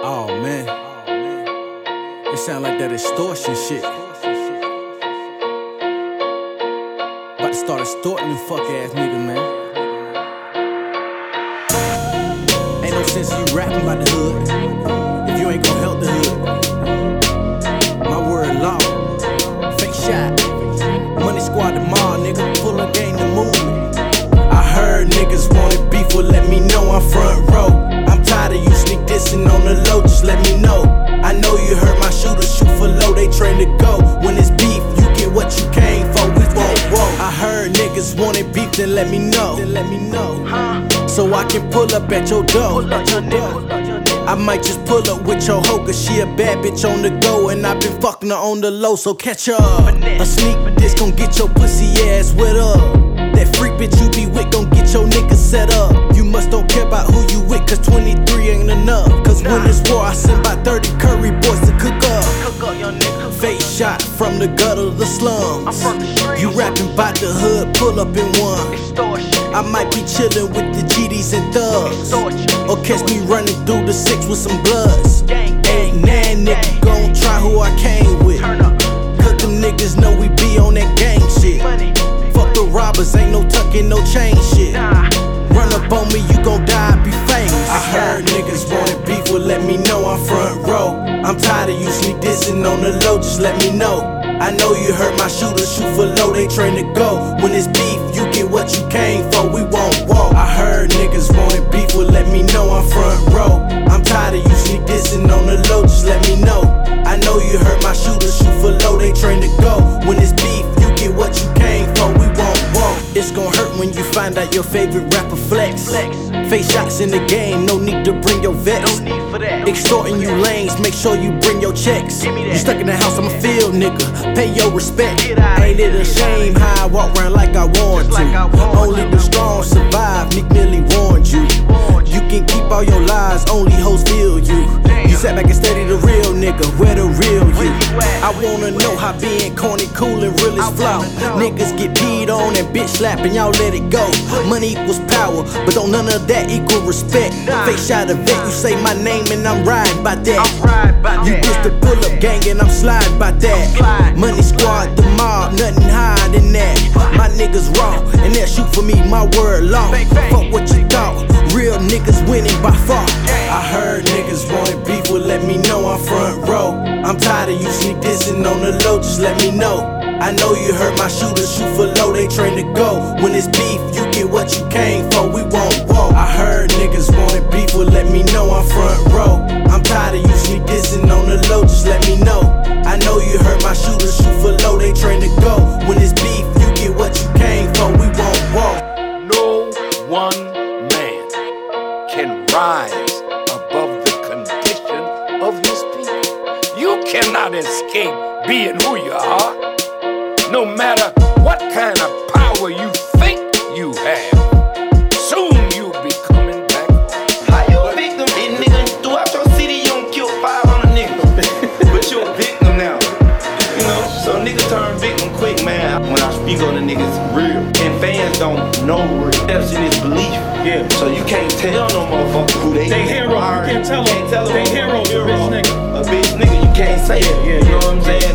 Oh man. It sound like that extortion shit. About to start extorting them fuck ass niggas, man. Ain't no sense you rapping about the hood if you ain't gonna help the hood. My word law. Fake shot. Money squad tomorrow, nigga. Full of game the movement. I heard niggas wanted beef, well let me know I'm front niggas wanted beef, then let me know. Then let me know. So I can pull up at your door. I might just pull up with your hoe, cause she a bad bitch on the go. And i been fucking her on the low, so catch her up. A sneak this gon' get your pussy ass wet up. That freak bitch you be with gon' get your nigga set up. You must don't care about who you with, cause 23 ain't enough. Cause when it's war, I send by 30 curry boys to cook up. Shot from the gutter, of the slums. You rapping about the hood, pull up in one. I might be chillin' with the GDs and thugs. Or catch me running through the six with some bloods. Ain't nan nigga gon' try who I came with. Cause them niggas know we be on that gang shit. Fuck the robbers, ain't no tucking, no chain shit. Run up on me, you gon' die, be famous. I heard niggas wanted beef, well let me know I'm. I'm tired of you sneak dissing on the low, just let me know. I know you heard my shooters shoot for low, they train to go. When it's beef, you get what you came for, we won't walk. I heard niggas wanted beef, well let me know I'm front row. I'm tired of you sneak dissing on the low, just let me know. I know you heard my shooters shoot for low, they train to go. It's gon' hurt when you find out your favorite rapper flex. Face shots in the game, no need to bring your vets. Extorting you lanes, make sure you bring your checks. You stuck in the house, I'm a field nigga. Pay your respect. Ain't it a shame how I walk around like I want to? Only the strong survive, Meek Millie warned you. You can keep all your lies, only hoes feel you. Sat back and study the real nigga, where the real you? I wanna know how being corny, cool, and real is flawed. Niggas get peed on and bitch slap and y'all let it go. Money equals power, but don't none of that equal respect. Face shot a vet, you say my name and I'm riding by that. You just the pull up gang and I'm sliding by that. Money squad, the mob, nothing higher than that. My niggas raw, and they'll shoot for me, my word law. Fuck what you thought, real niggas winning by far. I heard niggas beef, well let me know I'm front row. I'm tired of you sneak dissing on the low, just let me know. I know you heard my shooters shoot for low, they train to go. When it's beef, you get what you came for, we won't walk. I heard niggas wanted beef, well let me know I'm front row. I'm tired of you sneak dissing on the low, just let me know. I know you heard my shooters shoot for low, they train to go. When it's beef, you get what you came for, we won't walk. No one man can rise cannot escape being who you are, no matter what kind of power you think you have. Soon you'll be coming back home. How you a victim? Big nigga, throughout your city, you don't kill 500 niggas. but you a victim now. You know, so niggas turn victim quick, man. When I speak on the niggas, real. And fans don't know real. That's in his belief. Yeah. So you can't tell no motherfucker who they They hero, you can't tell 'em. Can't tell 'em They who hero, a bitch nigga, you can't say it. Yeah, you know what I'm saying?